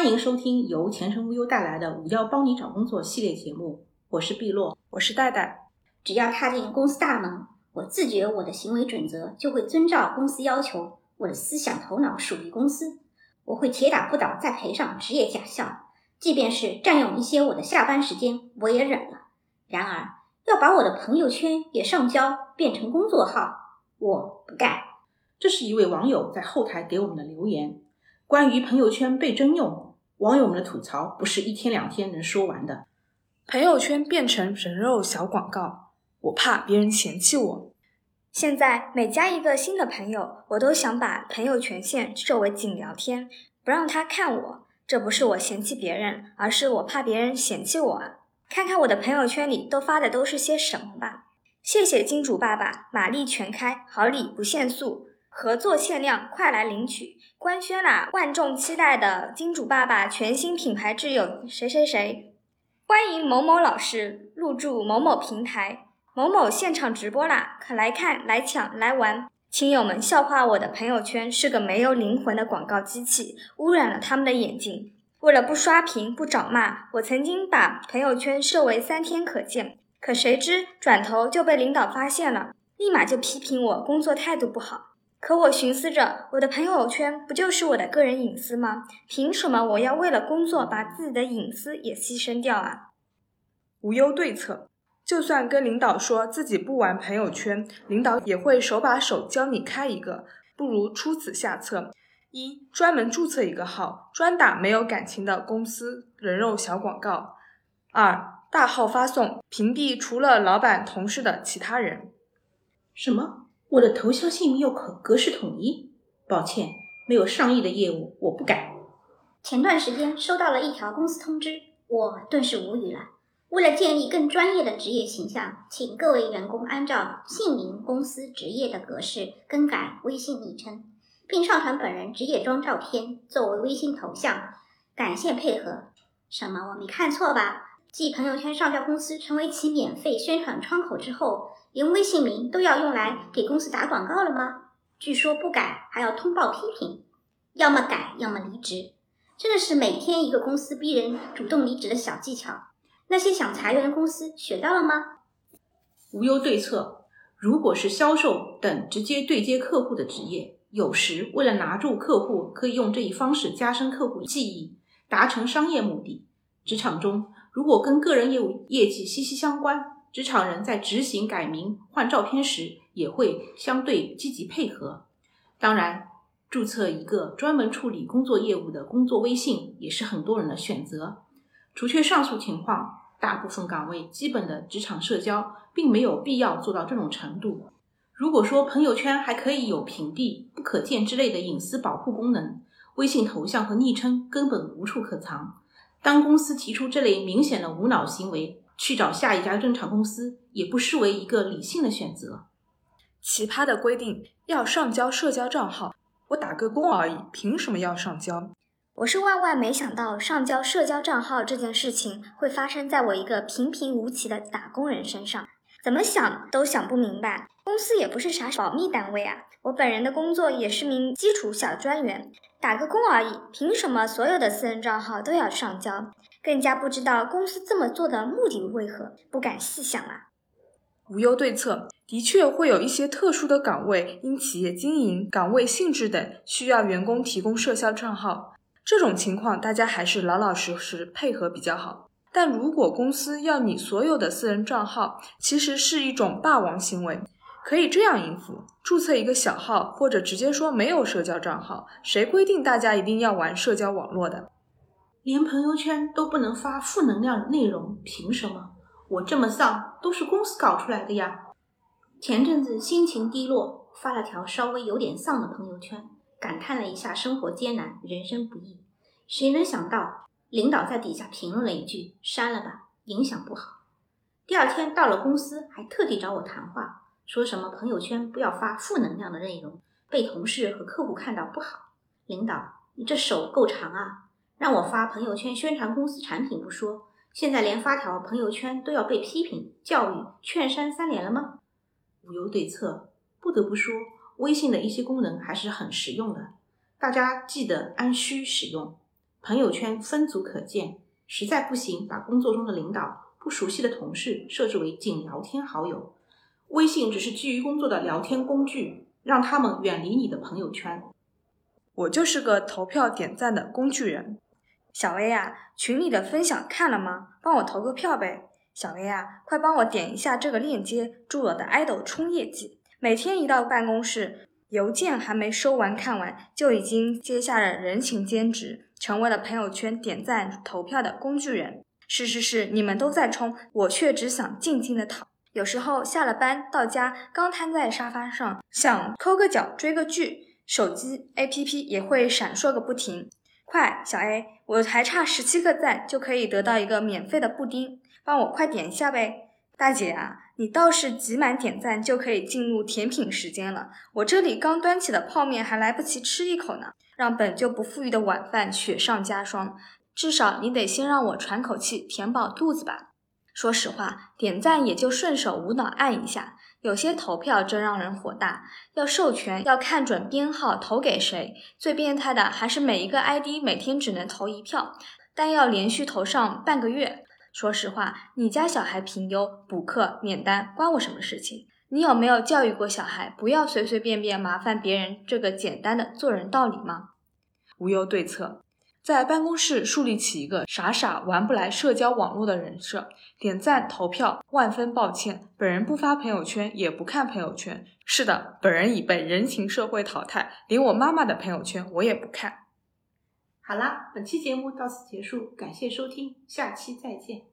欢迎收听由前程无忧带来的“五幺帮你找工作”系列节目，我是碧落，我是戴戴。只要踏进公司大门，我自觉我的行为准则就会遵照公司要求，我的思想头脑属于公司，我会铁打不倒，再赔上职业假象，即便是占用一些我的下班时间，我也忍了。然而，要把我的朋友圈也上交变成工作号，我不干。这是一位网友在后台给我们的留言。关于朋友圈被征用，网友们的吐槽不是一天两天能说完的。朋友圈变成人肉小广告，我怕别人嫌弃我。现在每加一个新的朋友，我都想把朋友权限设为仅聊天，不让他看我。这不是我嫌弃别人，而是我怕别人嫌弃我啊！看看我的朋友圈里都发的都是些什么吧。谢谢金主爸爸，马力全开，好礼不限速，合作限量，快来领取。官宣啦！万众期待的金主爸爸全新品牌挚友谁谁谁，欢迎某某老师入驻某某平台，某某现场直播啦！可来看、来抢、来玩！亲友们笑话我的朋友圈是个没有灵魂的广告机器，污染了他们的眼睛。为了不刷屏、不找骂，我曾经把朋友圈设为三天可见，可谁知转头就被领导发现了，立马就批评我工作态度不好。可我寻思着，我的朋友圈不就是我的个人隐私吗？凭什么我要为了工作把自己的隐私也牺牲掉啊？无忧对策，就算跟领导说自己不玩朋友圈，领导也会手把手教你开一个。不如出此下策：一、专门注册一个号，专打没有感情的公司人肉小广告；二、大号发送，屏蔽除了老板、同事的其他人。什么？我的头像姓名又可格式统一？抱歉，没有上亿的业务，我不改。前段时间收到了一条公司通知，我顿时无语了。为了建立更专业的职业形象，请各位员工按照姓名、公司、职业的格式更改微信昵称，并上传本人职业装照片作为微信头像。感谢配合。什么？我没看错吧？继朋友圈上交公司成为其免费宣传窗口之后。连微信名都要用来给公司打广告了吗？据说不改还要通报批评，要么改，要么离职，真的是每天一个公司逼人主动离职的小技巧。那些想裁员的公司学到了吗？无忧对策：如果是销售等直接对接客户的职业，有时为了拿住客户，可以用这一方式加深客户记忆，达成商业目的。职场中，如果跟个人业务业绩息息相关。职场人在执行改名换照片时，也会相对积极配合。当然，注册一个专门处理工作业务的工作微信，也是很多人的选择。除却上述情况，大部分岗位基本的职场社交，并没有必要做到这种程度。如果说朋友圈还可以有屏蔽、不可见之类的隐私保护功能，微信头像和昵称根本无处可藏。当公司提出这类明显的无脑行为，去找下一家正常公司也不失为一个理性的选择。奇葩的规定要上交社交账号，我打个工而已，凭什么要上交？我是万万没想到上交社交账号这件事情会发生在我一个平平无奇的打工人身上，怎么想都想不明白。公司也不是啥保密单位啊，我本人的工作也是名基础小专员，打个工而已，凭什么所有的私人账号都要上交？更加不知道公司这么做的目的为何，不敢细想啊。无忧对策，的确会有一些特殊的岗位，因企业经营、岗位性质等，需要员工提供社交账号。这种情况，大家还是老老实实配合比较好。但如果公司要你所有的私人账号，其实是一种霸王行为。可以这样应付：注册一个小号，或者直接说没有社交账号。谁规定大家一定要玩社交网络的？连朋友圈都不能发负能量内容，凭什么？我这么丧，都是公司搞出来的呀！前阵子心情低落，发了条稍微有点丧的朋友圈，感叹了一下生活艰难，人生不易。谁能想到，领导在底下评论了一句：“删了吧，影响不好。”第二天到了公司，还特地找我谈话，说什么朋友圈不要发负能量的内容，被同事和客户看到不好。领导，你这手够长啊！让我发朋友圈宣传公司产品不说，现在连发条朋友圈都要被批评、教育、劝删三连了吗？无忧对策，不得不说，微信的一些功能还是很实用的，大家记得按需使用。朋友圈分组可见，实在不行，把工作中的领导、不熟悉的同事设置为仅聊天好友。微信只是基于工作的聊天工具，让他们远离你的朋友圈。我就是个投票点赞的工具人。小 A 啊，群里的分享看了吗？帮我投个票呗。小 A 啊，快帮我点一下这个链接，助我的爱豆冲业绩。每天一到办公室，邮件还没收完看完，就已经接下了人情兼职，成为了朋友圈点赞投票的工具人。是是是，你们都在冲，我却只想静静的躺。有时候下了班到家，刚瘫在沙发上，想抠个脚追个剧，手机 APP 也会闪烁个不停。快，小 A，我还差十七个赞就可以得到一个免费的布丁，帮我快点一下呗。大姐啊，你倒是集满点赞就可以进入甜品时间了，我这里刚端起的泡面还来不及吃一口呢，让本就不富裕的晚饭雪上加霜。至少你得先让我喘口气，填饱肚子吧。说实话，点赞也就顺手无脑按一下。有些投票真让人火大，要授权，要看准编号投给谁。最变态的还是每一个 ID 每天只能投一票，但要连续投上半个月。说实话，你家小孩评优、补课、免单，关我什么事情？你有没有教育过小孩，不要随随便便麻烦别人这个简单的做人道理吗？无忧对策。在办公室树立起一个傻傻玩不来社交网络的人设，点赞投票，万分抱歉，本人不发朋友圈，也不看朋友圈。是的，本人已被人情社会淘汰，连我妈妈的朋友圈我也不看。好啦，本期节目到此结束，感谢收听，下期再见。